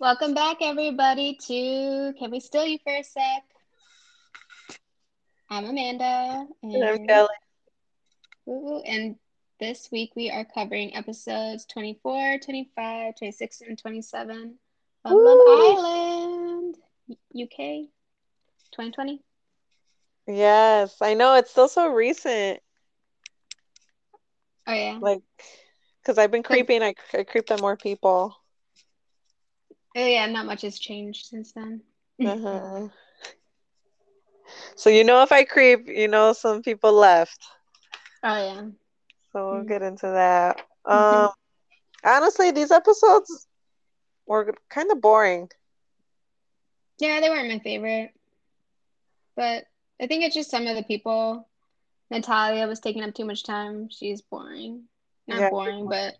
Welcome back, everybody, to Can We Steal You for a Sec? I'm Amanda. And I'm Kelly. Ooh, and this week we are covering episodes 24, 25, 26, and 27 of Woo! Love Island, UK 2020. Yes, I know. It's still so recent. Oh, yeah. Like, because I've been creeping, I, I creeped on more people. Oh yeah, not much has changed since then. uh-huh. So you know if I creep, you know some people left. Oh yeah. So we'll mm. get into that. Um honestly these episodes were kind of boring. Yeah, they weren't my favorite. But I think it's just some of the people. Natalia was taking up too much time. She's boring. Not yeah. boring, but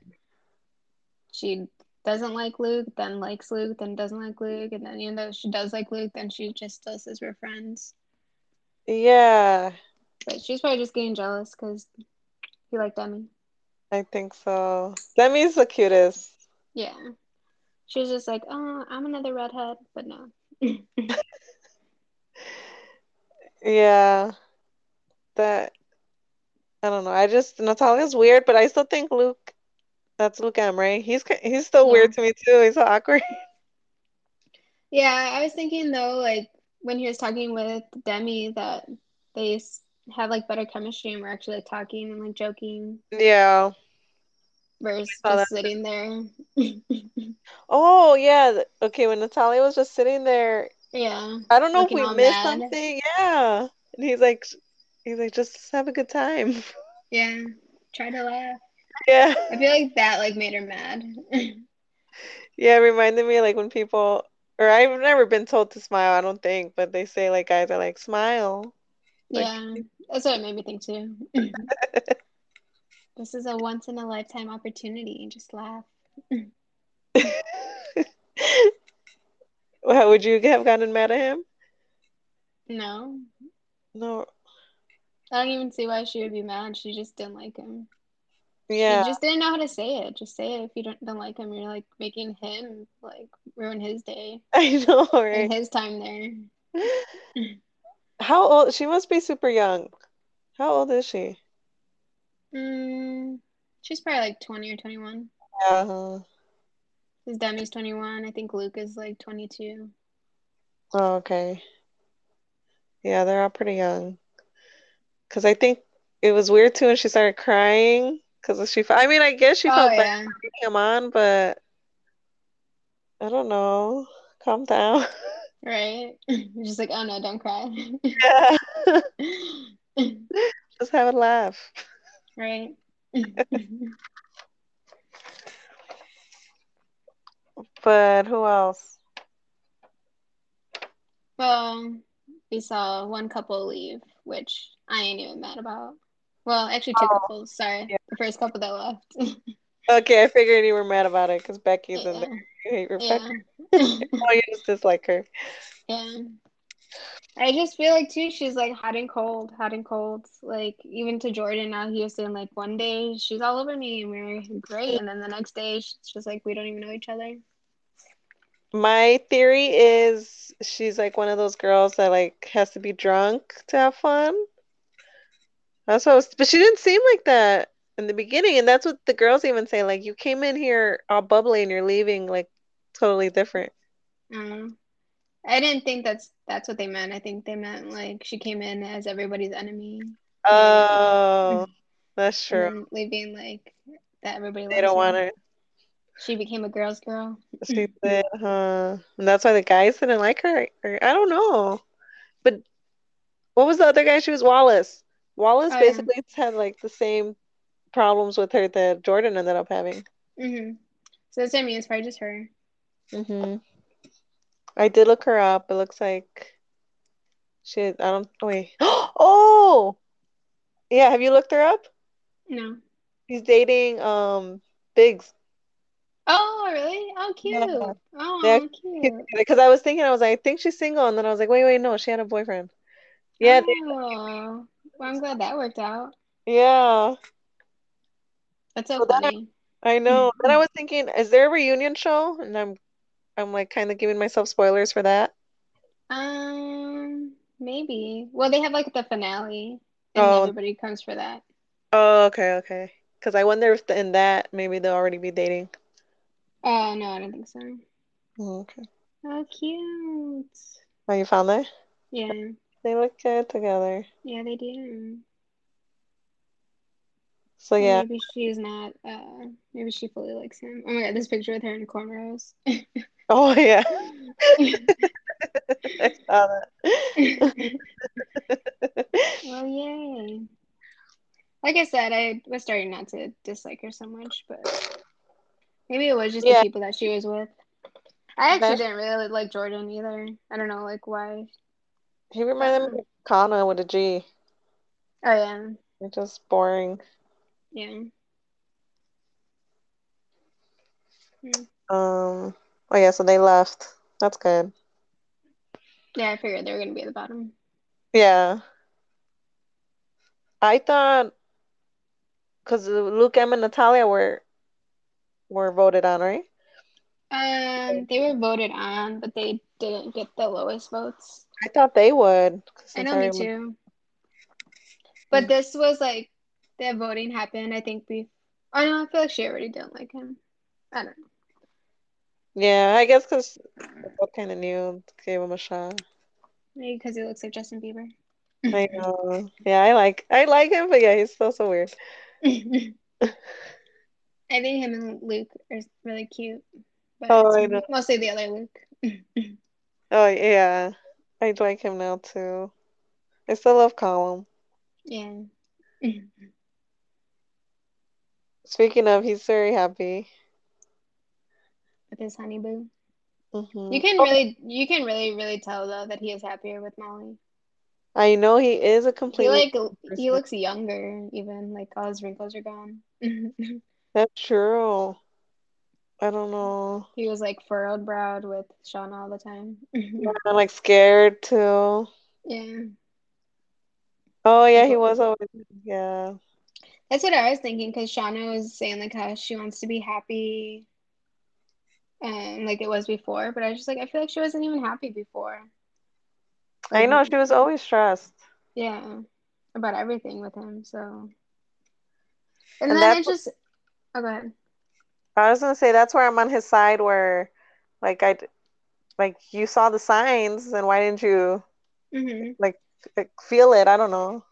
she doesn't like Luke, then likes Luke, then doesn't like Luke, and then even though she does like Luke, then she just does as we're friends. Yeah. But she's probably just getting jealous because he liked Demi. I think so. Demi's the cutest. Yeah. She was just like, oh, I'm another redhead, but no. yeah. That I don't know. I just Natalia's weird, but I still think Luke that's Luke right? He's he's still yeah. weird to me too. He's so awkward. Yeah, I was thinking though, like when he was talking with Demi, that they have like better chemistry and we're actually like talking and like joking. Yeah. Versus just sitting there. oh yeah. Okay, when Natalia was just sitting there. Yeah. I don't know if we missed mad. something. Yeah. And he's like, he's like, just have a good time. Yeah. Try to laugh. Yeah. I feel like that like made her mad. yeah, it reminded me like when people or I've never been told to smile, I don't think, but they say like guys are like smile. Yeah. That's what it made me think too. this is a once in a lifetime opportunity. Just laugh. well, would you have gotten mad at him? No. No. I don't even see why she would be mad. She just didn't like him. Yeah. You just didn't know how to say it. Just say it if you don't don't like him. You're like making him like ruin his day. I know, right? And his time there. how old? She must be super young. How old is she? Mm, she's probably like twenty or twenty one. Yeah. Uh-huh. His Demi's twenty one. I think Luke is like twenty two. Oh, okay. Yeah, they're all pretty young. Cause I think it was weird too when she started crying because she. I mean, I guess she oh, felt yeah. bad him on, but I don't know. Calm down. Right. You're just like, oh no, don't cry. Yeah. just have a laugh. Right. but who else? Well, we saw one couple leave, which I ain't even mad about. Well, actually, two oh, couples. Sorry, yeah. the first couple that left. okay, I figured you were mad about it because Becky's yeah. in there. You hate Rebecca. Yeah. oh, you just dislike her. Yeah. I just feel like too, she's like hot and cold, hot and cold. Like even to Jordan now, he was saying like one day she's all over me and we're great, and then the next day she's just like we don't even know each other. My theory is she's like one of those girls that like has to be drunk to have fun. That's what was, but she didn't seem like that in the beginning, and that's what the girls even say. Like, you came in here all bubbly, and you're leaving like totally different. Mm. I didn't think that's that's what they meant. I think they meant like she came in as everybody's enemy. Oh, that's true. leaving like that everybody. They don't her. want her. She became a girl's girl. She did, huh? And that's why the guys didn't like her. I don't know. But what was the other guy? She was Wallace. Wallace basically had like the same problems with her that Jordan ended up having. Mhm. So that's what I mean. It's probably just her. Mhm. I did look her up. It looks like she. I don't. Wait. Oh. Yeah. Have you looked her up? No. He's dating um Biggs. Oh, really? Oh, cute. Yeah. Oh, yeah, cute. Because I was thinking, I was like, I think she's single, and then I was like, wait, wait, no, she had a boyfriend. Yeah. Oh. Well, I'm glad that worked out. Yeah. That's so well, funny. I know. then I was thinking, is there a reunion show? And I'm, I'm like kind of giving myself spoilers for that. Um, maybe. Well, they have like the finale, and Oh, everybody comes for that. oh, okay, okay. Because I wonder if in that maybe they'll already be dating. Oh no, I don't think so. Oh, okay. How cute. Oh, you found that? Yeah, They look good together. yeah, they do. So yeah. maybe she's not. Uh, maybe she fully likes him. Oh my god, this picture with her in cornrows. Oh yeah. I saw that. Well, yay. Like I said, I was starting not to dislike her so much, but maybe it was just the people that she was with. I actually that's didn't really like Jordan either. I don't know, like why. He reminded me of Connagh with a G. oh yeah, It's just boring. yeah. Um, oh yeah, so they left. That's good. Yeah, I figured they were gonna be at the bottom. Yeah. I thought because Luke, Em, and Natalia were were voted on, right? Um, they were voted on, but they didn't get the lowest votes. I thought they would, I know, me too. But this was like the voting happened. I think we. Oh know. I feel like she already didn't like him. I don't know. Yeah, I guess because kind of new, gave him a shot. Maybe because he looks like Justin Bieber. I know. Yeah, I like I like him, but yeah, he's still so weird. I think him and Luke are really cute, but Oh, it's I know. mostly the other Luke. Oh yeah, I like him now too. I still love Callum. Yeah. Speaking of, he's very happy. With his honey boo. hmm You can really you can really, really tell though that he is happier with Molly. I know he is a He like he looks younger even, like all his wrinkles are gone. That's true. I don't know. He was like furrowed browed with Sean all the time. I'm like scared too. Yeah. Oh yeah, he was always yeah. that's what I was thinking because Shaughna was saying like how she wants to be happy and like it was before, but I was just like I feel like she wasn't even happy before. I know she was always stressed. yeah, about everything with him. So and And then it just oh go ahead. I was gonna say that's where I'm on his side where like I like you saw the signs and why didn't you hmm like feel it? I don't know.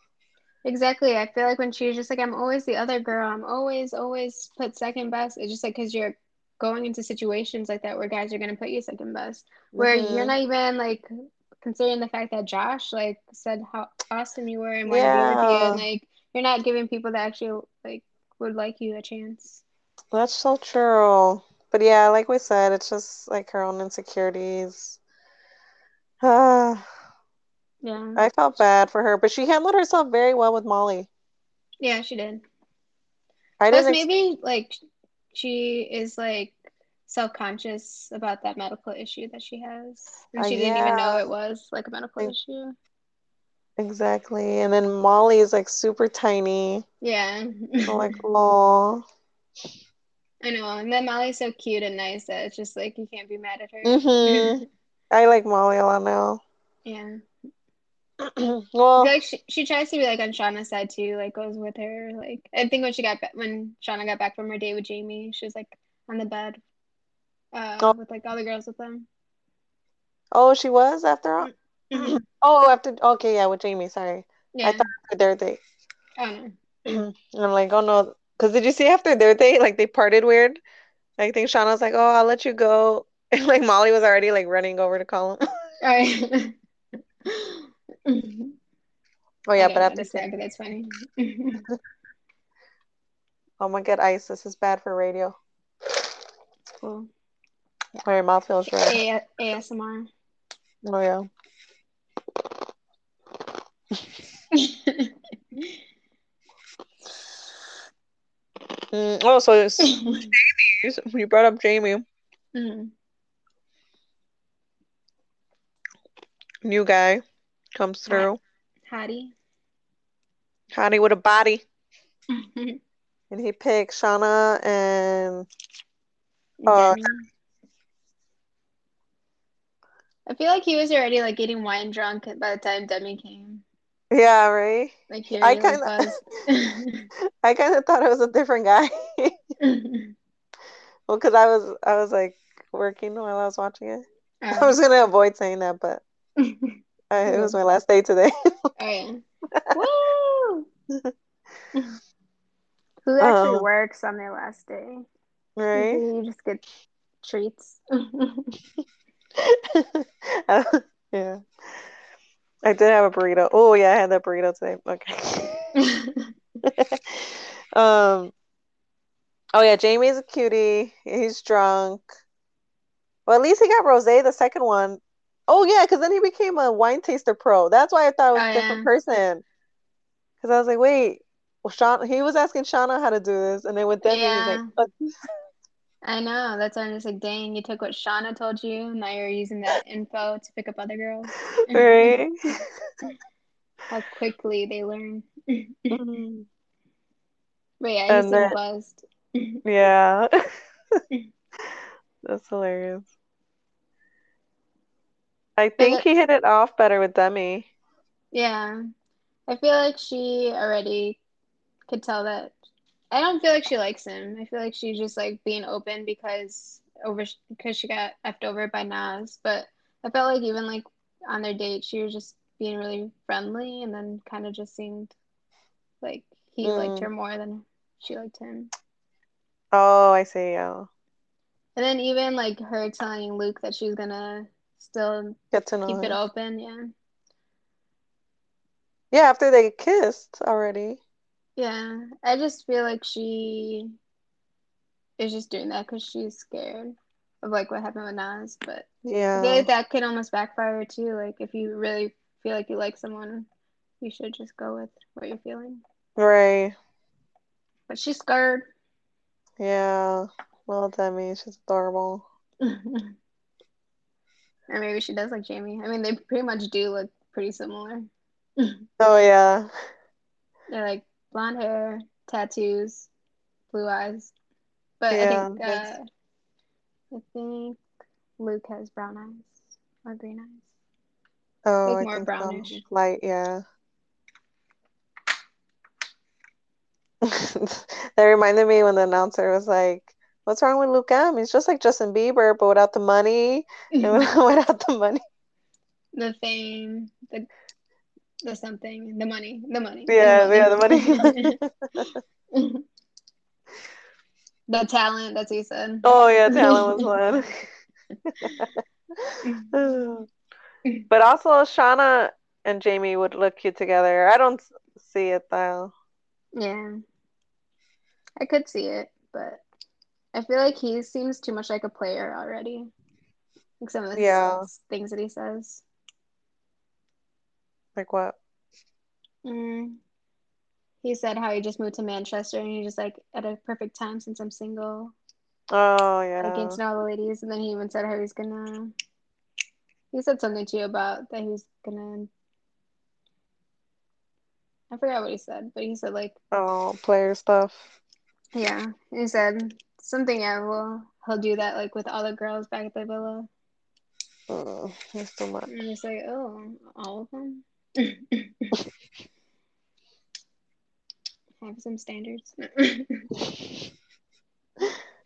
Exactly. I feel like when she was just like, I'm always the other girl. I'm always, always put second best. It's just like because you're going into situations like that where guys are going to put you second best, where you're hmm not even like considering the fact that Josh like said how awesome you were and want to be with you, and like you're not giving people that actually like would like you a chance. That's so true. But yeah, like we said, it's just like her own insecurities. Ah, Yeah. I felt bad for her, but she handled herself very well with Molly. Yeah, she did. I Plus, didn't ex maybe like she is like self-conscious about that medical issue that she has, and uh, she didn't even know it was like a medical like, issue. exactly. And then Molly is like super tiny. Yeah. I'm like, oh. I know. And then Molly's so cute and nice that it's just like you can't be mad at her. hmm I like Molly a lot now. Yeah. Well, like she, she tries to be like on Shaughna's side too, like goes with her. Like I think when she got back when Shaughna got back from her date with Jamie, she was like on the bed uh oh, with like all the girls with them. oh, she was after all. hmm Oh, after okay, yeah, with Jamie. Sorry, yeah. I thought their date. Oh no. And I'm like, oh no, because did you see after their date, like they parted weird? I think Shaughna was like, oh, I'll let you go, and like Molly was already like running over to call him. Right. Oh yeah, but after that, but that's funny. oh my God, ice. This is bad for radio. Cool. Oh, your mouth feels red. A- ASMR. Oh yeah. Mm, oh, so it's, you brought up Jamie, Mhm. new guy comes through, hottie. hottie with a body, and he picks Shaughna and uh. I feel like he was already like getting wine drunk by the time Demi came. Yeah, right. Like I kind of. I kind of thought it was a different guy. Well, because I was, I was like working while I was watching it. I Oh. was gonna avoid saying that, but it was my last day today. Oh. Woo! Who actually Um, works on their last day? right? You just get treats. I yeah. I did have a burrito. Oh yeah, I had that burrito today. Okay. Um. Oh yeah, Jamie's a cutie. He's drunk. Well, at least he got rosé the second one. Oh yeah, because then he became a wine taster pro. That's why I thought it was Oh, a different yeah. person. Because I was like, wait, well, Sean. He was asking Shaughna how to do this, and then with Demi, he's like, Yeah. I know. That's why I'm just like, dang, you took what Shaughna told you. And now you're using that info to pick up other girls. right? How quickly they learn. Mhm. But yeah, he And seemed buzzed. Yeah. That's hilarious. I think he hit it off better with Demi. Yeah. I feel like she already could tell that. I don't feel like she likes him. I feel like she's just like being open because over because she got effed over by Nas. But I felt like even like on their date, she was just being really friendly, and then kind of just seemed like he liked Mm. her more than she liked him. Oh, I see. Yeah. And then even like her telling Luke that she's gonna still Get to know keep it open. Yeah, Yeah, after they kissed already. Yeah. I just feel like she is just doing that because she's scared of like what happened with Nas. But Yeah. like that can almost backfire too. Like if you really feel like you like someone, you should just go with what you're feeling. Right. But she's scared. Yeah. Well, Demi, she's adorable. or maybe she does like Jamie. I mean, they pretty much do look pretty similar. Oh, yeah. They're like blonde hair, tattoos, blue eyes. But I think uh, I think Luke has brown eyes or green eyes. Oh, Like I more think so. brownish. Light, yeah. That reminded me when the announcer was like, What's wrong with Luke M? He's just like Justin Bieber, but without the money and without the money. The fame, the the something, the money, the money. the Yeah, yeah, the money. the talent, that's what he said. Oh yeah, talent was one. But also Shaughna and Jamie would look cute together. I don't see it though. Yeah. I could see it, but I feel like he seems too much like a player already. Like some of the Yeah. things that he says. Like what? Mm. He said how he just moved to Manchester and he just like at a perfect time since I'm single, Oh yeah. getting to know all the ladies. And then he even said how he's gonna. He said something to you about that he's gonna. I forgot what he said, but he said like Oh, player stuff. yeah. He said something. Yeah, well, he'll do that like with all the girls back at the villa. Oh, it's too much. And just like, oh, all of them. Have some standards. no,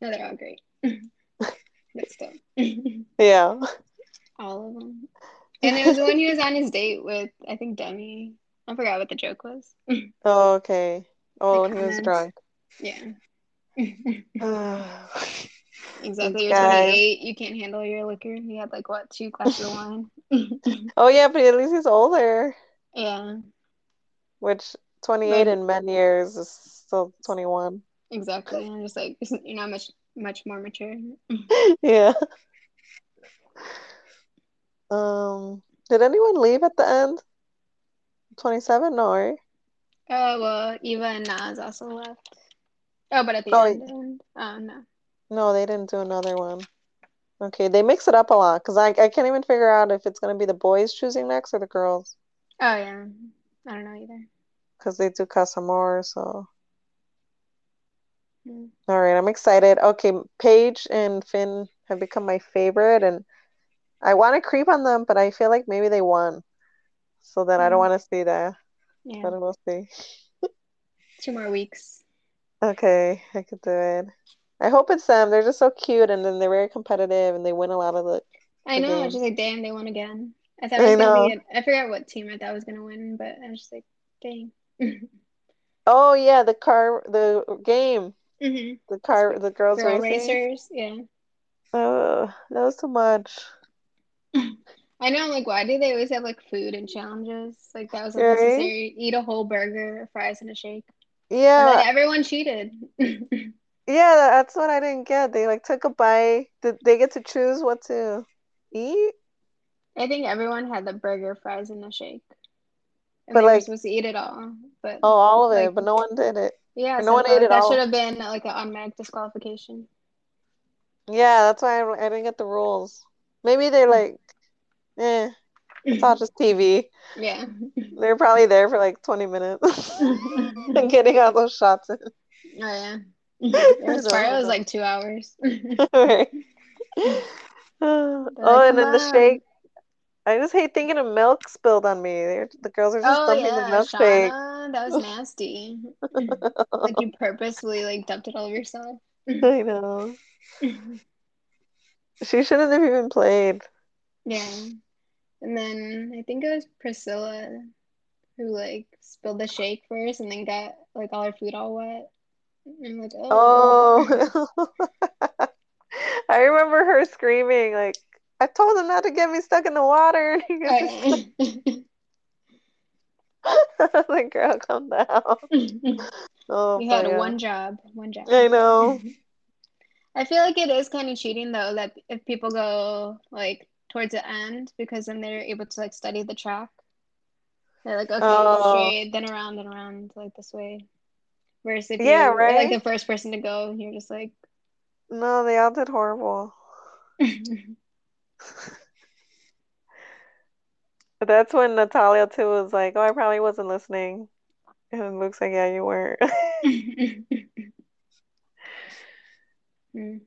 they're all great. but still, Yeah. all of them. And there was one he was on his date with, I think Demi. I forgot what the joke was. Oh, okay. Oh, The and he was comments. drunk. Yeah. Exactly. You're 28. You can't handle your liquor. He had like what, two glasses of wine? Oh yeah, but at least he's older. yeah, Which 28 Like- in men years is still 21. exactly. I'm just like, you're not much, much more mature. Yeah. Um, did anyone leave at the end? 27? No, right? Oh well, Eva and Nas also left. Oh, but at the Oh, end, end. Oh no. No, they didn't do another one. Okay, they mix it up a lot because I, I can't even figure out if it's going to be the boys choosing next or the girls Oh yeah. I don't know either. because they do Casa Amor, so. Hmm. All right, I'm excited. Okay, Paige and Finn have become my favorite, and I want to creep on them, but I feel like maybe they won. So then I don't Mm. want to see that. Yeah, But we'll see. two more weeks. Okay, I could do it. I hope it's them. They're just so cute and then they're very competitive and they win a lot of the I know. I was just like, damn, they won again. I thought it I was gonna be. A, I forgot what team I thought was gonna win, but I was just like, dang. Oh yeah, the car the game. hmm The car the girls Girl racing. racers, yeah. Oh, that was too much. I know. Like, why do they always have like food and challenges? Like that was Right? unnecessary. Eat a whole burger, fries, and a shake, Yeah, everyone cheated. yeah, that's what I didn't get. They like took a bite. Did they get to choose what to eat? I think everyone had the burger, fries, and the shake, and But they were like, supposed to eat it all. But oh, all of it, but no one did it. yeah, so no one ate like it that should have been like an automatic disqualification. Yeah, that's why I, I didn't get the rules. Maybe they're like, eh, it's all just TV. Yeah. They're probably there for like 20 minutes and getting all those shots in. Oh yeah. It was far. It was like two hours. Right. Oh, like, and then the shake. I just hate thinking of milk spilled on me. They're, the girls are just Oh dumping the yeah, milkshake. Shaughna, that was nasty. Like you purposefully like dumped it all over yourself. I know. She shouldn't have even played. Yeah. And then I think it was Priscilla who like spilled the shake first and then got like all her food all wet. And I'm like, oh. Oh, I remember her screaming like, "I told him not to get me stuck in the water." Like, girl, calm down. Oh, You had one job, one job. I know. I feel like it is kind of cheating though that if people go like towards the end because then they're able to like study the track. They're like, okay, Oh. straight, then around, and around, like this way. Whereas if Yeah, you are like the first person to go, you're just like, No, they all did horrible. But that's when Natalia too was like, "Oh, I probably wasn't listening," and Luke's like, "Yeah, you weren't." Mm.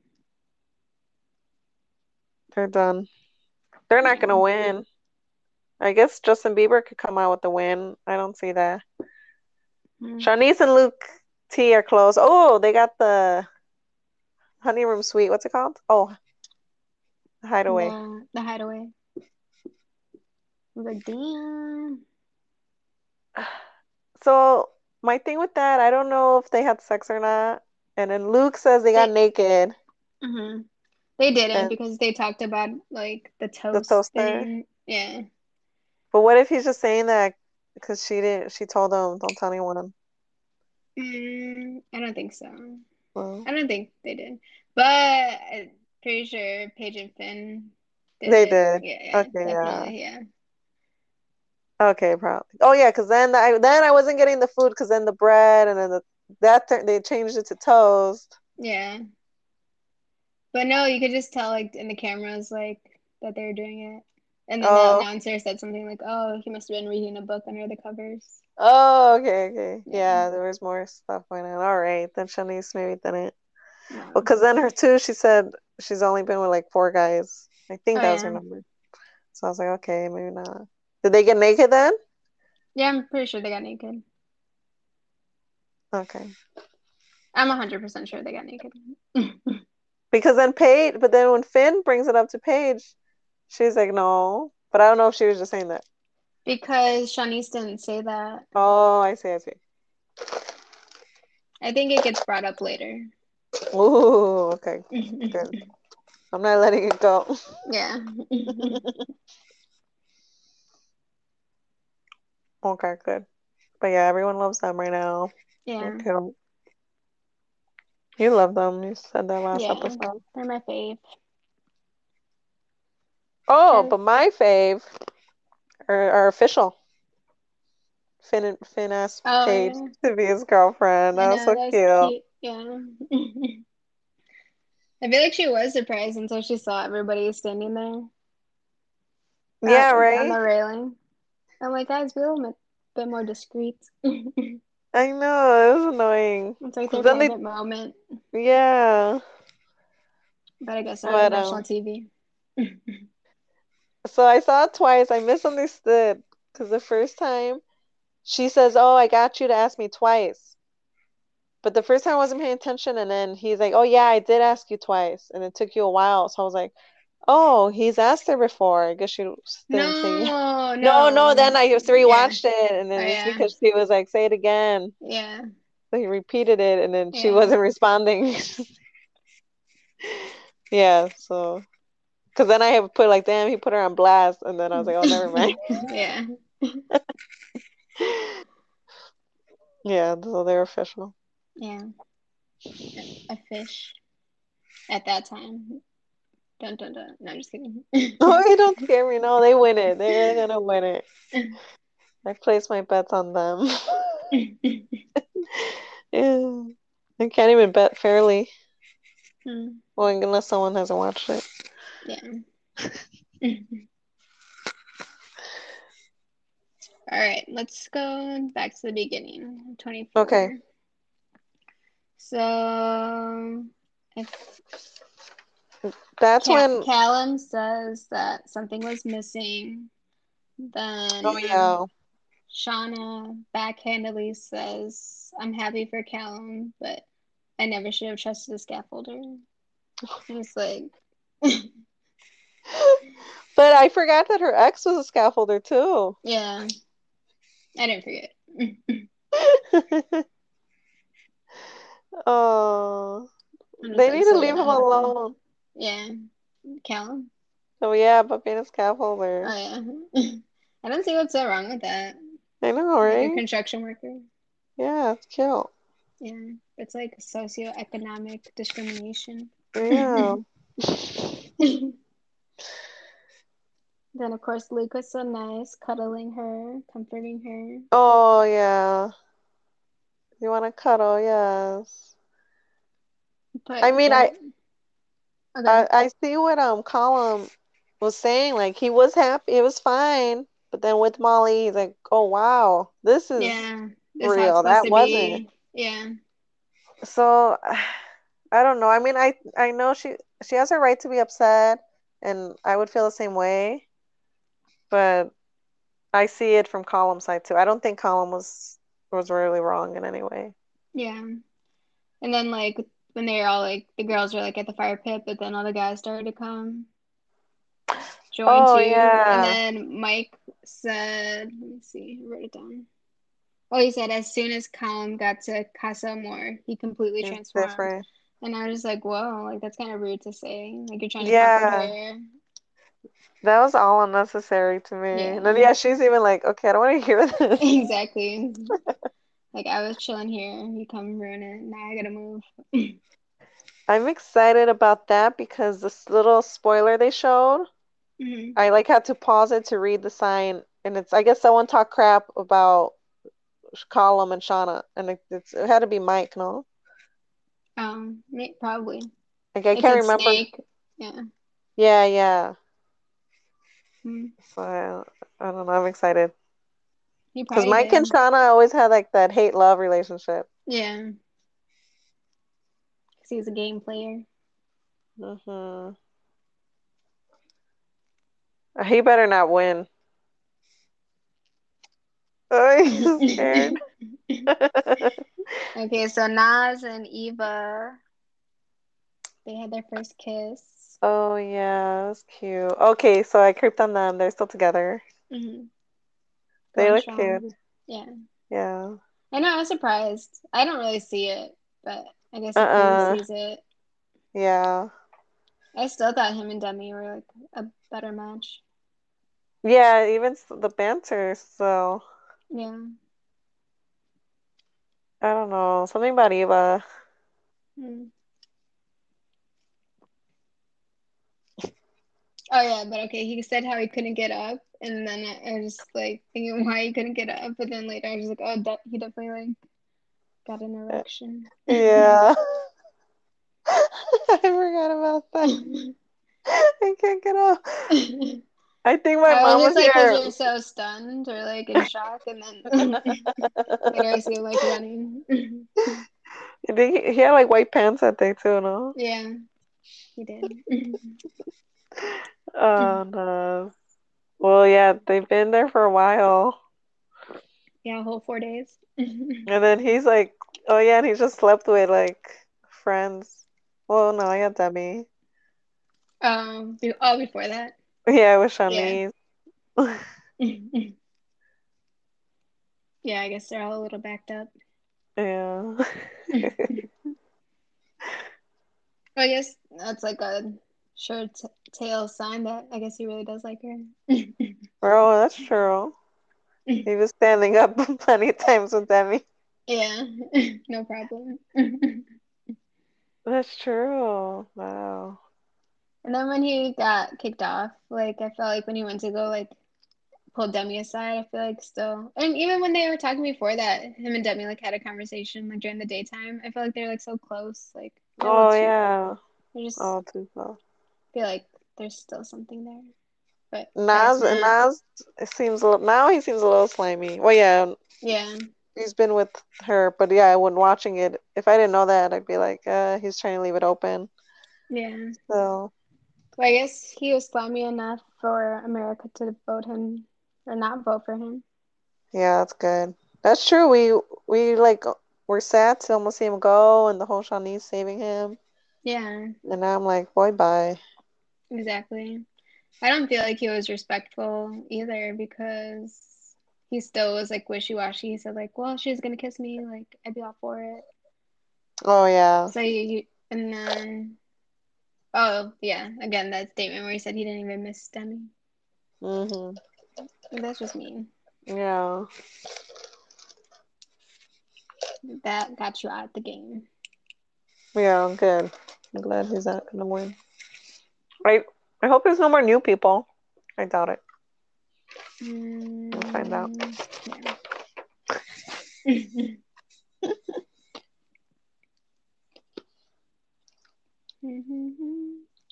They're done. They're not gonna win. I guess Justin Bieber could come out with the win. I don't see that. Mm. Siânnise and Luke T are close. Oh, they got the honey room suite. What's it called? Oh, the hideaway. The, the hideaway. Like, damn. So my thing with that, I don't know if they had sex or not. And then Luke says they got They- naked. hmm They didn't because they talked about like the toast toaster? thing. Yeah. But what if he's just saying that because she didn't? She told him, "Don't tell anyone." Mm, I don't think so. Well, I don't think they did. But I'm pretty sure Paige and Finn did They it. did. Yeah, yeah, Okay, yeah. yeah. okay, probably. Oh yeah, because then I then I wasn't getting the food because then the bread and then the that tur- they changed it to toast. Yeah. But no, you could just tell like in the cameras like that they were doing it. And then Oh. the announcer said something like, "Oh, he must have been reading a book under the covers." Oh, okay, okay. Yeah. Yeah, there was more stuff going on. All right, then Siânnise maybe didn't. Well, Because then her too, she said she's only been with like four guys. I think Oh, that was her number. So I was like, okay, maybe not. Did they get naked then? Yeah, I'm pretty sure they got naked. Okay. I'm 100% sure they got naked. Because then Paige, but then when Finn brings it up to Paige, she's like, no. But I don't know if she was just saying that. Because Siânnise didn't say that. Oh, I see, I see. I think it gets brought up later. Ooh, okay. Good. I'm not letting it go. Yeah. Okay, good. But yeah, everyone loves them right now. Yeah. You love them. You said that last Yeah. episode. They're my fave. Oh, but my fave are, are official. Finn and Finn asked Oh, Paige yeah. to be his girlfriend. That was so that cute. was cute. Yeah. I feel like she was surprised until she saw everybody standing there. Yeah, uh, right? On the railing. I'm like, guys, be a little bit, more discreet. I know, it was annoying. It's like their Then they- moment. Yeah. But I guess on national um, TV. So I saw it twice. I misunderstood because the first time she says, "Oh, I got you to ask me twice," but the first time I wasn't paying attention, and then he's like, "Oh yeah, I did ask you twice, and it took you a while." So I was like, "Oh, he's asked her before." I guess she didn't no, say. no, No, no. Then I just rewatched it, and then Oh, yeah. because she was like, "Say it again." Yeah. So he repeated it, and then she wasn't responding. Yeah, so because then I have put like, damn, he put her on blast, and then I was like, oh, never mind. yeah. Yeah, so they're official. Yeah. A fish. At that time. Dun dun dun. No, I'm just kidding. Oh, you don't scare me. No, they win it. They're gonna win it. I placed my bets on them. Yeah. I can't even bet fairly. Hmm, Well, unless someone hasn't watched it. Yeah. All right, let's go back to the beginning. 24. Okay. So if That's when. Callum says that something was missing, then Oh yeah. Shaughna backhandedly says, I'm happy for Callum, but I never should have trusted a scaffolder. It's like, But I forgot that her ex was a scaffolder too. yeah, I didn't forget. Oh, they need to leave him alone. Yeah, Callum. Oh yeah, but being a scaffolder. Oh, yeah. I don't see what's so wrong with that. I know, right? construction worker. Yeah, it's cute. Yeah, it's like socioeconomic discrimination. Yeah. Then, of course, Luke was so nice, cuddling her, comforting her. Oh yeah. You want to cuddle? Yes. But I mean, I Okay. I I see what um Callum was saying. Like he was happy, it was fine, but then with Molly, he's like, "Oh wow, this is yeah, real. That wasn't." be. Yeah, So I don't know. I mean, I I know she she has a right to be upset, and I would feel the same way, but I see it from Callum's side too. I don't think Callum was was really wrong in any way. yeah. And then, like, when they were all like, the girls were like at the fire pit, but then all the guys started to come join Oh, too. yeah. And then Mike said, let me see, I wrote it down. Oh, he said as soon as Callum got to Casa Amor, he completely It's transformed. different. And I was just like, whoa, like that's kind of rude to say. Like you're trying to Yeah. her. That was all unnecessary to me. Yeah. And then yeah, she's even like, okay, I don't want to hear this. exactly. like I was chilling here, you come ruin it. Now I gotta move. I'm excited about that because this little spoiler they showed, hmm I like had to pause it to read the sign, and it's I guess someone talked crap about Callum and Shaughna, and it, it's, it had to be Mike, no? Um, probably. Like I It can't remember. Snake. Yeah. Yeah, yeah. Mhm. So I, I don't know. I'm excited because Mike did. and Shaughna always had like that hate love relationship. Yeah. Because he's a game player. hmm He better not win. Oh, he's scared. Okay, so Nas and Eva, they had their first kiss. Oh yeah, that's cute. Okay, so I creeped on them. They're still together. hmm They look strong. cute. Yeah. Yeah. I know, I was surprised. I don't really see it, but I guess Uh-uh. he sees it. Yeah. I still thought him and Demi were like a better match. Yeah, even the banter, so Yeah. I don't know. Something about Eva. Mm. Oh yeah, but okay, he said how he couldn't get up, and then I, I was like thinking why he couldn't get up, but then later I was like, oh, de- he definitely like got an erection. Yeah. I forgot about that. I can't get up. I think my I mom was was like, here. you're so stunned or like in shock, and then later I see him like running. I think he, he had like white pants that day too, no? yeah, he did. Oh no. Well, yeah, they've been there for a while. Yeah, a whole four days. And then he's like, oh yeah, and he just slept with like friends. Well, no, I got Demi. um, oh, before that. Yeah, with Siânnise. yeah, I guess they're all a little backed up. Yeah. I guess that's like a sure t- tail sign that I guess he really does like her. Bro, that's true. He was standing up plenty of times with Demi. yeah, no problem. That's true. Wow. And then when he got kicked off, like I felt like when he went to go like pull Demi aside, I feel like still and even when they were talking before that, him and Demi like had a conversation like during the daytime. I feel like they're like so close. Like Oh yeah. just Oh, too close. Feel like there's still something there. But Nas. Nas it seems a little, now he seems a little slimy. Well, yeah, Yeah. he's been with her, but yeah, when watching it, if I didn't know that, I'd be like, uh, he's trying to leave it open. Yeah. So Well, I guess he was slimy enough for America to vote him or not vote for him. yeah, that's good. That's true. We we like we're sad to almost see him go, and the whole Shawnee's saving him, Yeah, and now I'm like, boy, bye. Exactly. I don't feel like he was respectful either because he still was like wishy-washy. He said like, "Well, she's gonna kiss me, like I'd be all for it." Oh yeah, So you, and then, oh yeah, again that statement where he said he didn't even miss Demi. mhm, That's just mean. yeah, That got you out of the game. yeah. I'm good. I'm glad he's not gonna win. I I hope there's no more new people. I doubt it. We'll find out. Mm, yeah.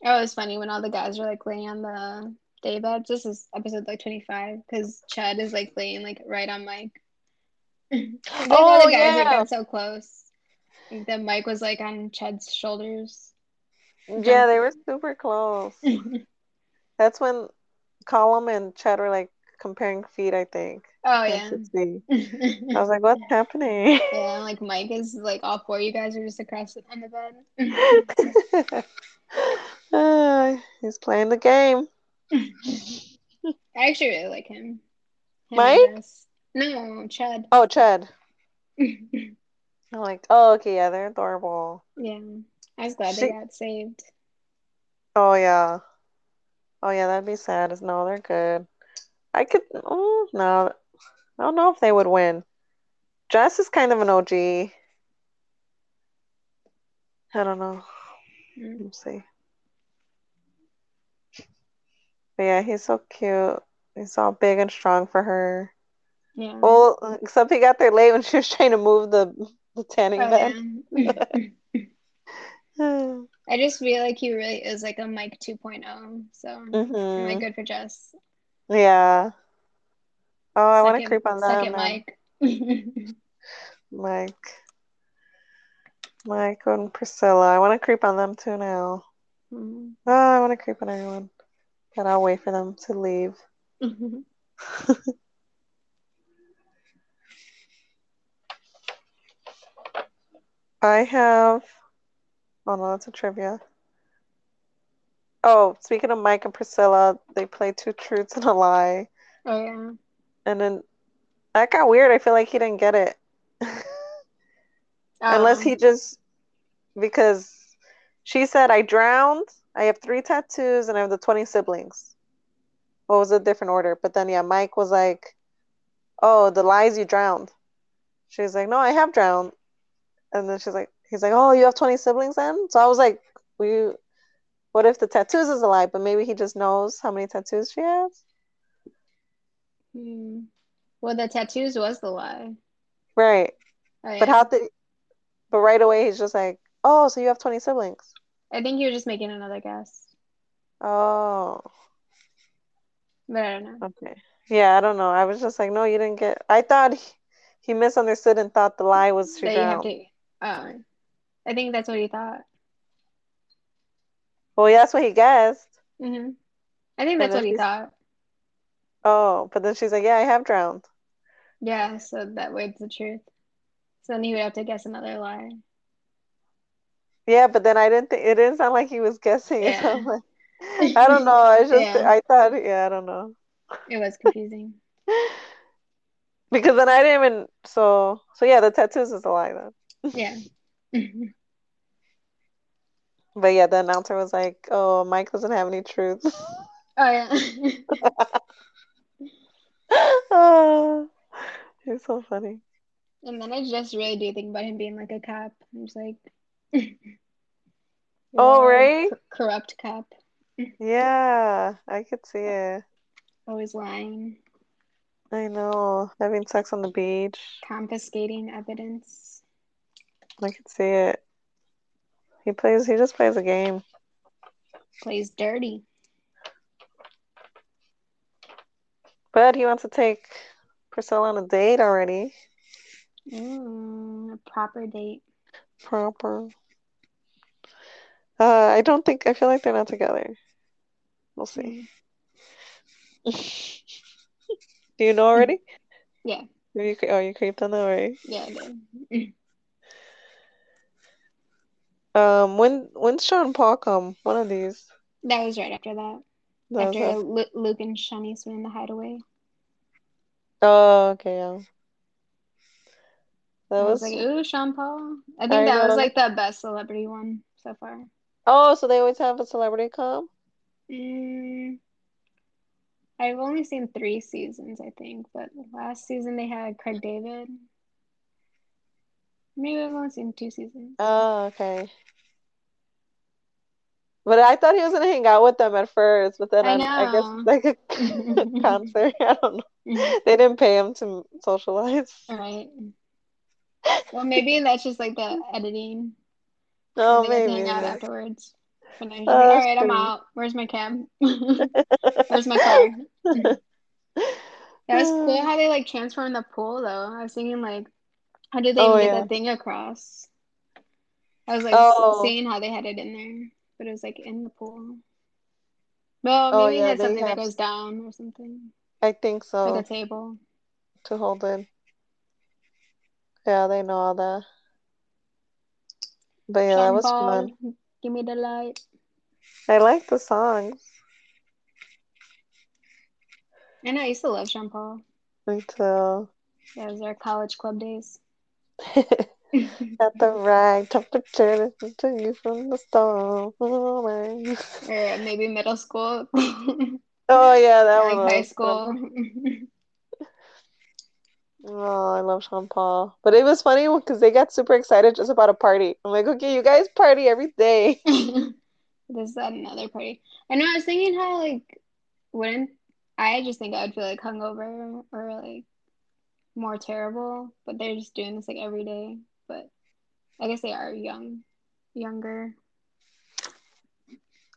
Oh, it was funny when all the guys were like laying on the day beds. This is episode like 25 because Ched is like laying like right on Mike. like all Oh the guys yeah, are getting so close. Like the Mike was like on Ched's shoulders. Yeah. They were super close. That's when Callum and Ched were like comparing feet. I think. Oh yeah. I was like, what's happening? Yeah, like Mike is like all four of you guys are just across the on the bed. Uh, he's playing the game. I actually really like him. Him Mike? No, Ched. Oh, Ched. I'm like, oh, okay, yeah, they're adorable. I was glad She- they got saved. Oh, yeah. Oh, yeah, that'd be sad. As no, they're good. I could, oh, no, I don't know if they would win. Jess is kind of an OG. I don't know. Mm. Let's see. But yeah, he's so cute. He's all big and strong for her. Yeah. Well, except he got there late when she was trying to move the the tanning Oh, bed. yeah. I just feel like he really is like a Mike 2.0. So I'm like hmm good for Jess. Yeah. Oh, I want to creep on now. Mike. Mike. Mike and Priscilla. I want to creep on them too now. Mm. Oh, I want to creep on everyone. But I'll wait for them to leave. I have. Oh no, that's a trivia. Oh, speaking of Mike and Priscilla, they play two truths and a lie. oh yeah. And then that got weird. I feel like he didn't get it. Unless Um, he just because she said I drowned. I have three tattoos and I have the 20 siblings. What was a different order? But then yeah, Mike was like, "Oh, the lies you drowned." She's like, "No, I have drowned." And then she's like, "He's like, oh, you have 20 siblings then?" So I was like, "We, what if the tattoos is a lie? But maybe he just knows how many tattoos she has." hmm. Well, the tattoos was the lie. Right. Oh, But yeah. how did? But right away he's just like, "Oh, so you have 20 siblings?" I think he was just making another guess. Oh. But I don't know. Okay. Yeah, I don't know. I was just like, no, you didn't get. I thought he, he misunderstood and thought the lie was she That you drowned. Oh, I think that's what he thought. Well, yeah, that's what he guessed. hmm I think But that's what he thought. Oh, but then she's like, yeah, I have drowned. Yeah, so that way it's the truth. So then he would have to guess another lie. Yeah, but then I didn't think it didn't sound like he was guessing. Yeah. like I don't know. I just Yeah. I thought yeah, I don't know. It was confusing. Because then I didn't even so so yeah, the tattoos is a lie then. Yeah. Mm-hmm. But yeah, the announcer was like, "Oh, Mike doesn't have any truth." Oh yeah. oh, he's so funny. And then I just really do think about him being like a cop. I'm just like, Oh, yeah, right? cor- corrupt cop, Yeah, I could see it. always lying, I know. Having sex on the beach. confiscating evidence. I can see it. He plays, he just plays a game. Plays dirty. But he wants to take Priscilla on a date already. Mm, a proper date. Proper. Uh, I don't think, I feel like they're not together. We'll see. Mm, Do you know already? Yeah, Have you, oh, you creeped on that already? yeah, I did. Um, when when's Sean Paul come? One of these. That was right after that. That After. Lu Luke and Siânnise's were in the hideaway. Oh, okay, yeah. That I was was like, ooh, Sean Paul. I I think that was like the best celebrity one so far. Oh, so they always have a celebrity come? Mm, I've only seen three seasons, I think, but last season they had Craig David. Maybe I've only seen two seasons. Oh, okay. But I thought he was gonna hang out with them at first, but then I I guess like a concert, I don't know. Mhm. They didn't pay him to socialize. Right. Well, maybe that's just like the editing. Oh, and they get to maybe. hang out afterwards. They're just Oh, like, all right, I'm out. Where's my cab? Where's my car? That was cool how they like transformed the pool though. I was thinking like, how did they Oh, get yeah. that thing across? I was like Oh. seeing how they had it in there, but it was like in the pool. Well, Oh, maybe yeah, it had something that goes down or something, I think so. like a table. to hold it. Yeah, they know all that. But yeah, that was fun. give me the light. I like the songs. I know I used to love Sean Paul. Me too. That was our college club days. At the right temperature, listen to you from the. Oh, or maybe middle school, Oh, yeah, that one like high school. Oh, I love Sean Paul. But it was funny because they got super excited just about a party. I'm like, okay, you guys party every day. This is another party. I know I was thinking how like wouldn't I just think I would feel like hungover or like more terrible, but they're just doing this like every day. But I guess they are young, younger.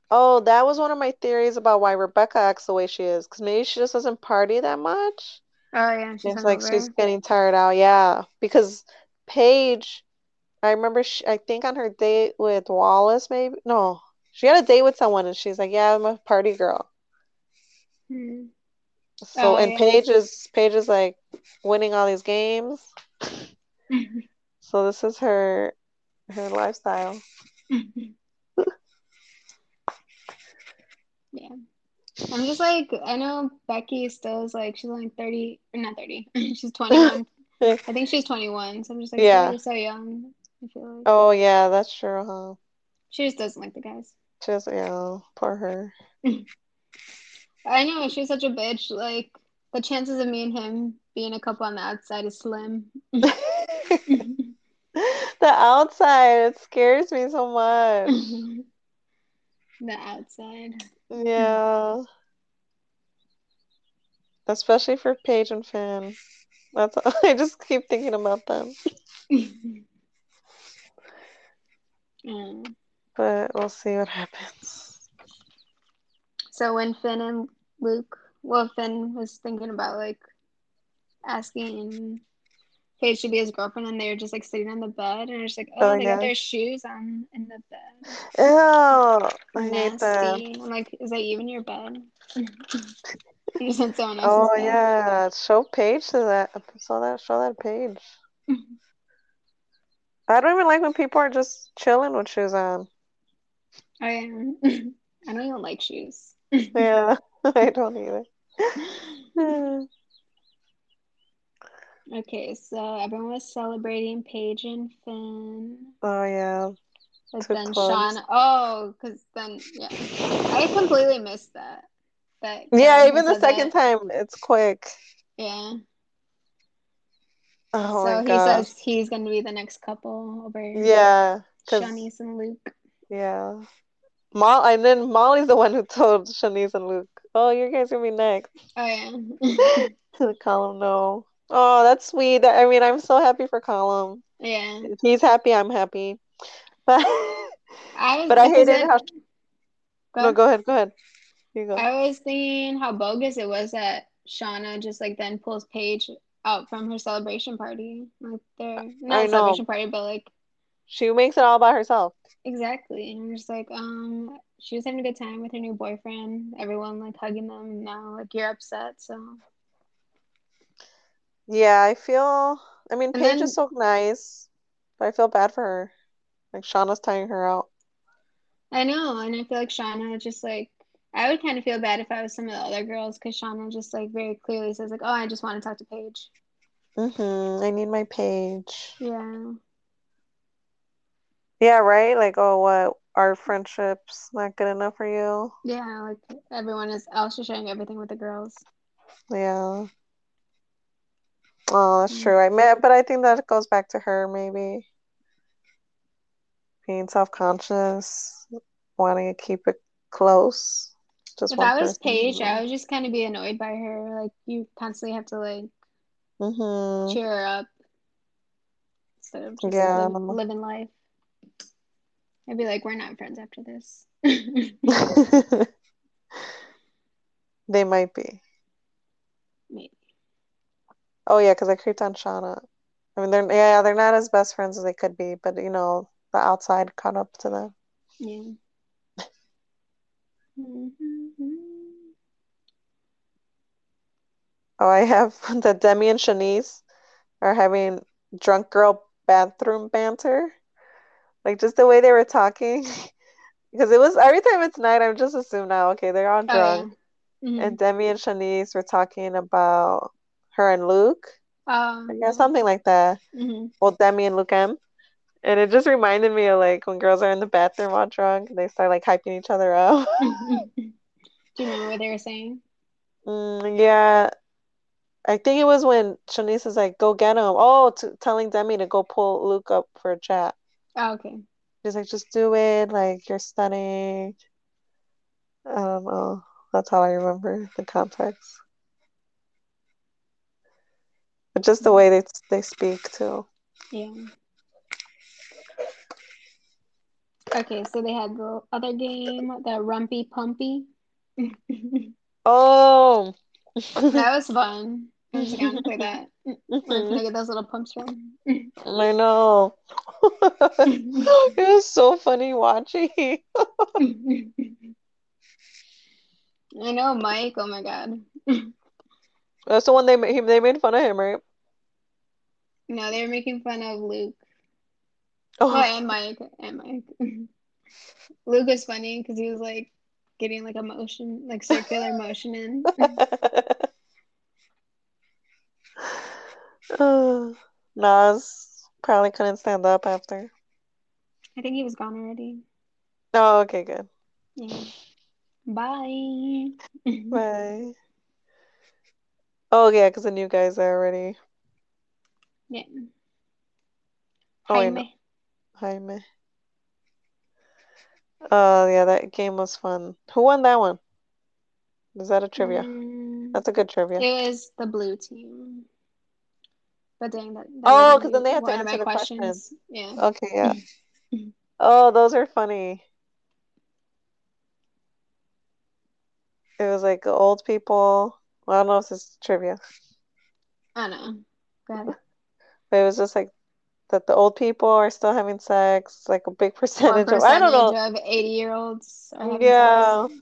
Oh, that was one of my theories about why Rebecca acts the way she is. Because maybe she just doesn't party that much. Oh yeah, she's It's like she's getting tired out. Yeah. Because Paige, I remember, she, I think on her date with Wallace, maybe. No, she had a date with someone and she's like, yeah, I'm a party girl. Hmm. So, Oh, and yeah. Paige is, Paige is like winning all these games. So this is her, her lifestyle. Yeah. I'm just like I know Becky still is like she's only 30 or not 30. She's 21. I think she's 21. So I'm just like Yeah. so young. I feel like Oh, yeah, that's true, huh? she just doesn't like the guys. Just, yeah, poor her. I know she's such a bitch. Like the chances of me and him being a couple on the outside is slim. The outside, it scares me so much. the outside. Yeah. Especially for Paige and Finn. That's all. I just keep thinking about them. Mm. But we'll see what happens. So when Finn and Luke, well, Finn was thinking about like asking Paige to be his girlfriend, and they were just like sitting on the bed, and it's like, oh, Oh, they got their shoes on in the bed. Ew, I hate that. I'm like, is that even your bed? You sent someone else's Oh stuff. yeah, show Paige to that. Saw that. Show that page. I don't even like when people are just chilling with shoes on. I am. I don't even like shoes. Yeah, I don't either. Okay, so everyone was celebrating Paige and Finn. Oh yeah, But Too then close. Sean, oh, because then, yeah. I completely missed that. That yeah. Even the second that. time, it's quick. Yeah. Oh so he says he's going to be the next couple over Yeah, Siânnise and Luke. yeah, Mo and then Molly's the one who told Siânnise and Luke, "Oh, you guys gonna be next." Oh, yeah. To Callum, no. Oh, that's sweet. I mean, I'm so happy for Callum. yeah. If he's happy, I'm happy. But I but I hated it, how. go No, go ahead. Go ahead. You go. I was thinking how bogus it was that Shaughna just like then pulls Paige out from her celebration party. Like they're not I a know. celebration party, but like She makes it all by herself. exactly. And I'm just like, um, she was having a good time with her new boyfriend. Everyone like hugging them. And now like you're upset. So Yeah, I feel. I mean, And Paige then- is so nice, but I feel bad for her. Like Shaughna's tying her out. I know, and I feel like Shaughna just like I would kind of feel bad if I was some of the other girls because Shaughna just like very clearly says like, oh, I just want to talk to Paige. Mm-hmm. I need my Paige. Yeah. Yeah, right? Like, oh, what? Our friendship's not good enough for you? Yeah, like everyone is is sharing everything with the girls. Yeah. Oh, that's true. I met, but I think that goes back to her maybe being self-conscious, wanting to keep it close. Just If I was. Paige, I would just kind of be annoyed by her. Like you constantly have to like Mm-hmm. cheer her up instead of just Yeah. live, living life. I'd be like, we're not friends after this. They might be. Maybe. Oh yeah, because I creeped on Shaughna. I mean, they're yeah, they're not as best friends as they could be, but you know, the outside caught up to them. Yeah. Mm-hmm. Oh, I have that Demi and Siânnise are having drunk girl bathroom banter. Like just the way they were talking. Because it was every time it's night, I'm just assume now, okay, they're all Oh, drunk. yeah. Mhm. And Demi and Siânnise were talking about her and Luke. Um, I guess something like that. mhm. Well, Demi and Luke M. And it just reminded me of like when girls are in the bathroom all drunk and they start like hyping each other up. Do you remember what they were saying? Mm, yeah. I think it was when Siânnise is like, go get him. Oh, t telling Demi to go pull Luke up for a chat. Oh, okay. She's like, just do it. Like, you're stunning. I don't know. That's how I remember the context. But just the way they they speak too. Yeah. Okay, so they had the other game, the Rumpy Pumpy. Oh, that Oh. was fun. I was down to play that. Mhm. I get those little pumps from? I know. It was so funny watching. I know, Mike. Oh my God. That's the one they made, they made fun of him, right? No, they were making fun of Luke. Oh, Oh, and Mike. And Mike. Luke was funny because he was like getting like a motion, like circular motion in. Uh, Nas probably couldn't stand up after. I think he was gone already. Oh, okay, good. Yeah. Bye. Bye. Oh, yeah, because the new guys are already. Yeah. Oh. Jamie. Jamie. Oh, yeah, that game was fun. Who won that one? Is that a trivia? Mm, That's a good trivia. it was the blue team. But dang, that, that Oh, wasn't 'cause then they have to answer the question. questions. Yeah. Okay, yeah. Oh, those are funny. It was like old people. Well, I don't know if this is trivia, I know. Go but it was just like that the old people are still having sex, like a big What percentage of, I don't know. percentage of 80 year olds Yeah. sex?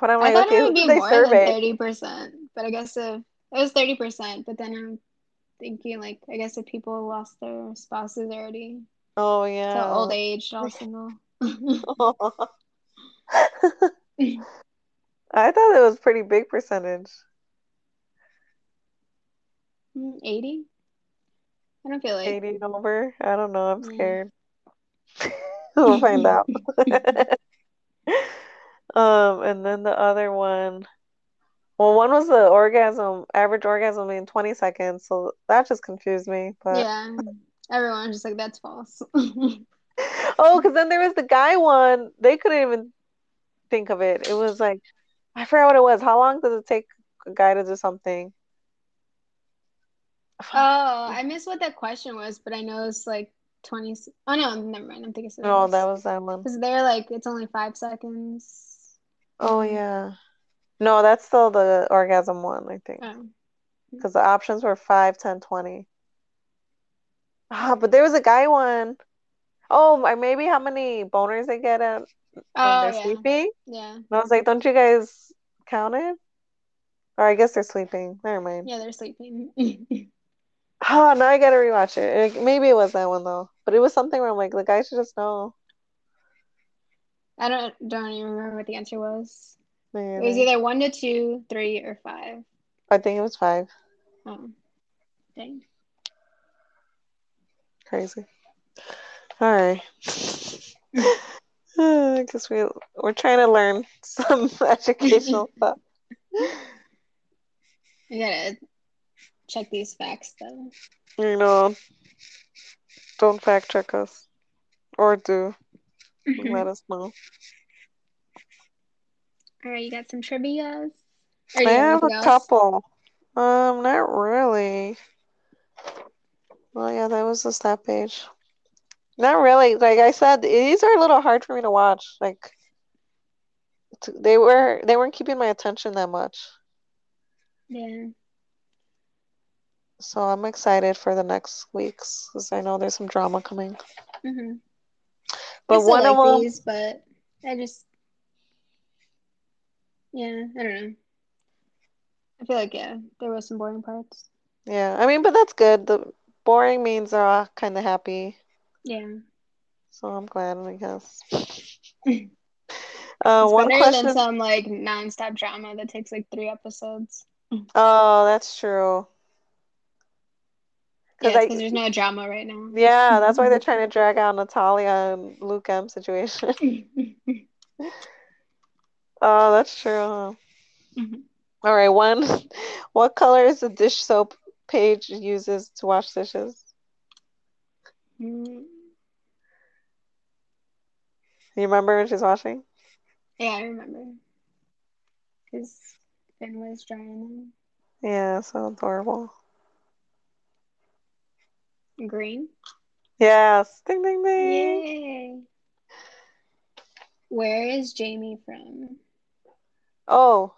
But I'm I thought okay, it would be more than thirty percent, but I guess if it was thirty percent, but then I'm thinking like I guess if people lost their spouses already Oh yeah. to old age, all single. I thought it was pretty big percentage. Eighty? I don't feel like 80 and over. I don't know. I'm yeah. scared. We'll find out. Um, and then the other one, well, one was the orgasm, average orgasm in 20 seconds, so that just confused me. But Yeah. Everyone's just like that's false. oh, because then there was the guy one. They couldn't even think of it. It was like I forgot what it was. How long does it take a guy to do something? Oh, I missed what that question was, but I know it's like 20. Oh no, never mind. I'm thinking No, that was that one. Because they're like, it's only five seconds. Oh yeah. No, that's still the orgasm one, I think. Oh. Because the options were 5, 10, 20. Ah, but there was a guy one. Oh, maybe how many boners they get at when Oh, they're yeah. sleeping? Yeah. And I was like, don't you guys count it? Or I guess they're sleeping. Never mind. Yeah, they're sleeping. Oh, now I gotta rewatch it. It- Maybe it was that one though. But it was something where I'm like, the guy should just know. I don't don't even remember what the answer was. Me It was either. either one to two, three, or five. I think it was five. Oh, dang. Crazy. All right. Because we we're trying to learn some educational stuff. I gotta check these facts though. You know, don't fact check us. Or do. Let us know. All right, you got some trivia's? I you have have a else? couple. Um, not really. Well, yeah, that was the stat page. Not really. Like I said, these are a little hard for me to watch. Like they were they weren't keeping my attention that much. Yeah. So I'm excited for the next weeks because I know there's some drama coming. Mm-hmm. But one like of them, these, but I just, yeah, I don't know. I feel like yeah, there was some boring parts. yeah. I mean, but that's good. The boring means they're all kind of happy. Yeah, So I'm glad, I guess. it's Uh, one better question. than some like nonstop drama that takes like three episodes. Oh, that's true. Because Yeah, I, because there's no drama right now. yeah, that's why they're trying to drag out Natalia and Luke M situation. Oh, that's true. huh? Mhm. All right, one. What color is the dish soap Paige uses to wash dishes? Mm, You remember when she's washing? yeah, I remember. Because Finn was drying Yeah, so adorable. Green. Yes. Ding, ding, ding. Yay. Where is Jamie from? Oh,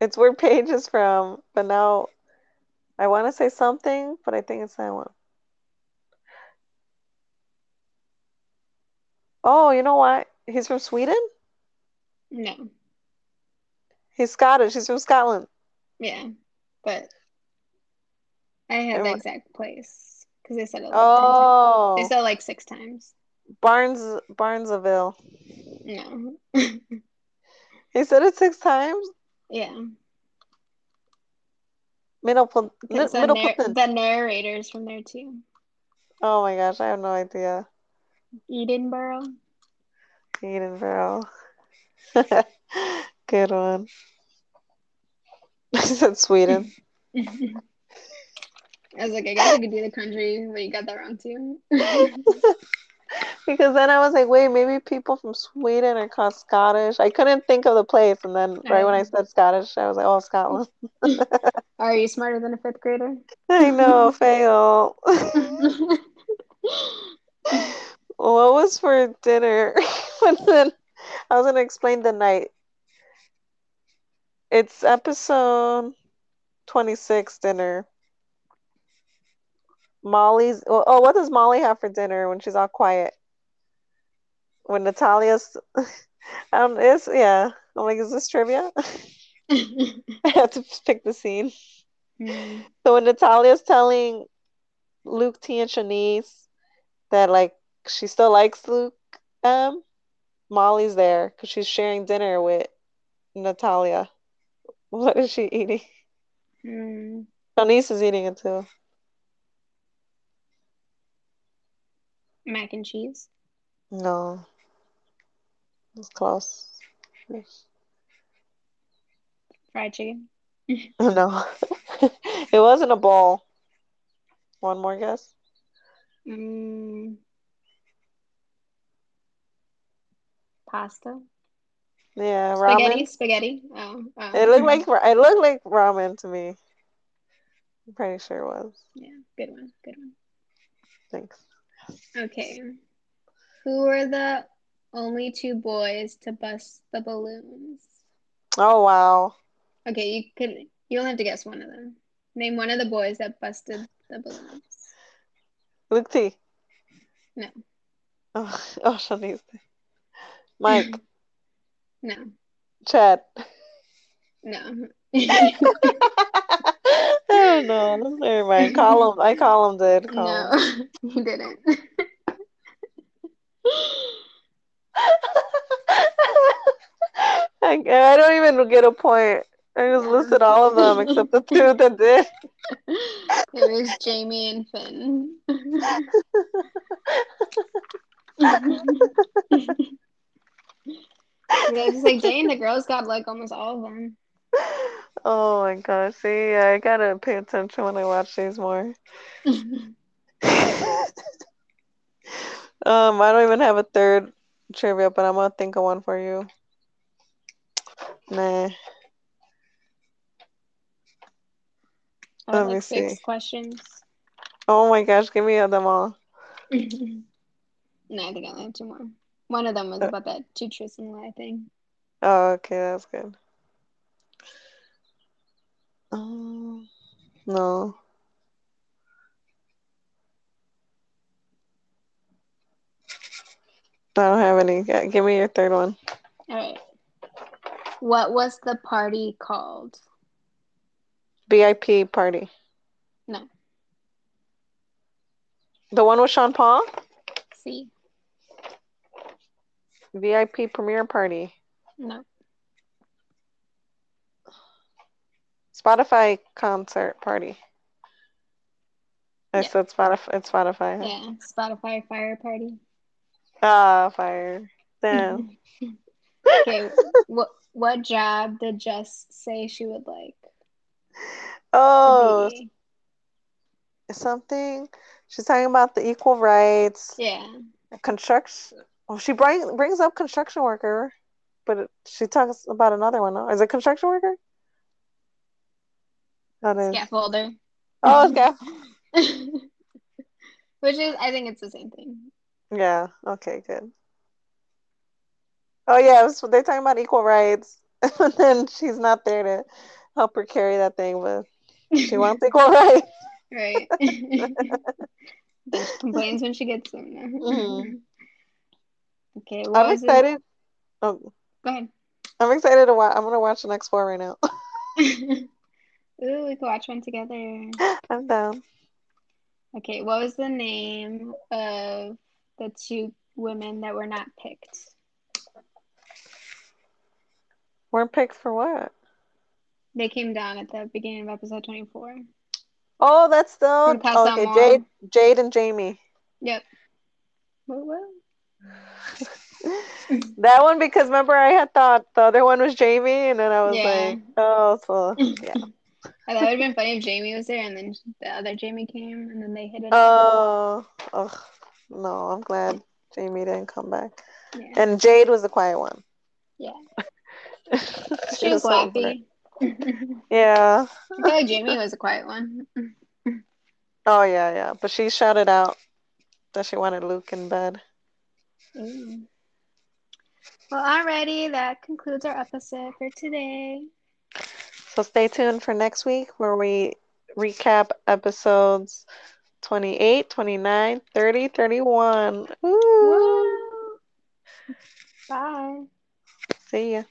it's where Paige is from, but now I want to say something, but I think it's that one. Oh, you know what? He's from Sweden? No. He's Scottish. He's from Scotland. Yeah, but I had the exact place because they said it like Oh, They said it like six times. Barnes Barnesville. No. He said it six times. yeah. Middleton. Because the, the narrator's from there too. Oh my gosh, I have no idea. Edinburgh. Edinburgh. Good one. I said Sweden. I was like, I guess I could do the country, but you got that wrong too. Because then I was like, wait, maybe people from Sweden are called Scottish. I couldn't think of the place, and then right when I said Scottish, I was like, oh, Scotland. Are you smarter than a fifth grader? I know, fail. What was for dinner? and then I was gonna explain the night. It's episode 26 dinner. Molly's oh, oh, what does Molly have for dinner when she's all quiet? When Natalia's Um, it's yeah. I'm like, is this trivia? I have to pick the scene. Hmm. So when Natalia's telling Luke, T, and Siânnise that like she still likes Luke, um, Molly's there because she's sharing dinner with Natalia. What is she eating? Hmm. Siânnise is eating it too. Mac and cheese. No. It's close. Fried chicken. No. It wasn't a ball. One more guess. Mm. Pasta. Yeah, Spaghetti. ramen. Spaghetti. Oh. oh. It looked like it looked like ramen to me. I'm pretty sure it was. Yeah. Good one. Good one. Thanks. Okay. Who were the only two boys to bust the balloons? Oh wow. Okay, you could you only have to guess one of them. Name one of the boys that busted the balloons. Luke T. No. Oh, oh Siânnise. Mike. No. Ched. No. I don't know. Never mind. Callum. I Callum did. Callum. no, you didn't. I, I don't even get a point. I just listed all of them except the two that did. It was Jamie and Finn. Yeah, it's like Jane, the girls got like almost all of them. Oh my gosh. See, I gotta pay attention when I watch these more. um, I don't even have a third trivia, but I'm gonna think of one for you. Nah. I have Let me like six see. questions. Oh my gosh, give me them all. no, I think I only have two more. One of them was Uh. about that two truths and lie thing. Oh, okay, that's good. Um, no. I don't have any. Give me your third one. All right. What was the party called? VIP party. No. The one with Sean Paul? C. VIP premiere party. No. Spotify concert party. I Yeah. said Spotify. It's Spotify. Yeah. Spotify fire party. Ah, fire. Damn. Okay. what what job did Jess say she would like Oh, something. She's talking about the equal rights. Yeah. construction. Well, she bring, brings up construction worker, but it, she talks about another one. Is it construction worker? That is. Scaffolder. Oh, it's Which is I think it's the same thing. Yeah. Okay. Good. Oh yeah. So they're talking about equal rights, and then she's not there to help her carry that thing, but she wants equal rights. right. complains when she gets them. Mhm. Okay, I'm was it? excited. Oh, Go ahead. I'm excited to watch. I'm gonna watch the next four right now. Ooh, we could watch one together. I'm down. Okay, what was the name of the two women that were not picked? Weren't picked for what? They came down at the beginning of episode 24. Oh, that's the Wanna pass out okay. Jade, Jade, and Jamie. Yep. What, what? that one because remember I had thought the other one was Jamie, and then I was Yeah. like, oh, so yeah. I thought it would have been funny if Jamie was there and then the other Jamie came and then they hit it. Oh, ugh. no, I'm glad Jamie didn't come back. Yeah. And Jade was the quiet one. Yeah. she, She was so happy. I Yeah. feel like Jamie was a quiet one. Oh yeah, yeah. But she shouted out that she wanted Luke in bed. Ooh. Well, alrighty, that concludes our episode for today. So stay tuned for next week where we recap episodes 28, 29, 30, 31. Ooh. Woo! Bye. See ya.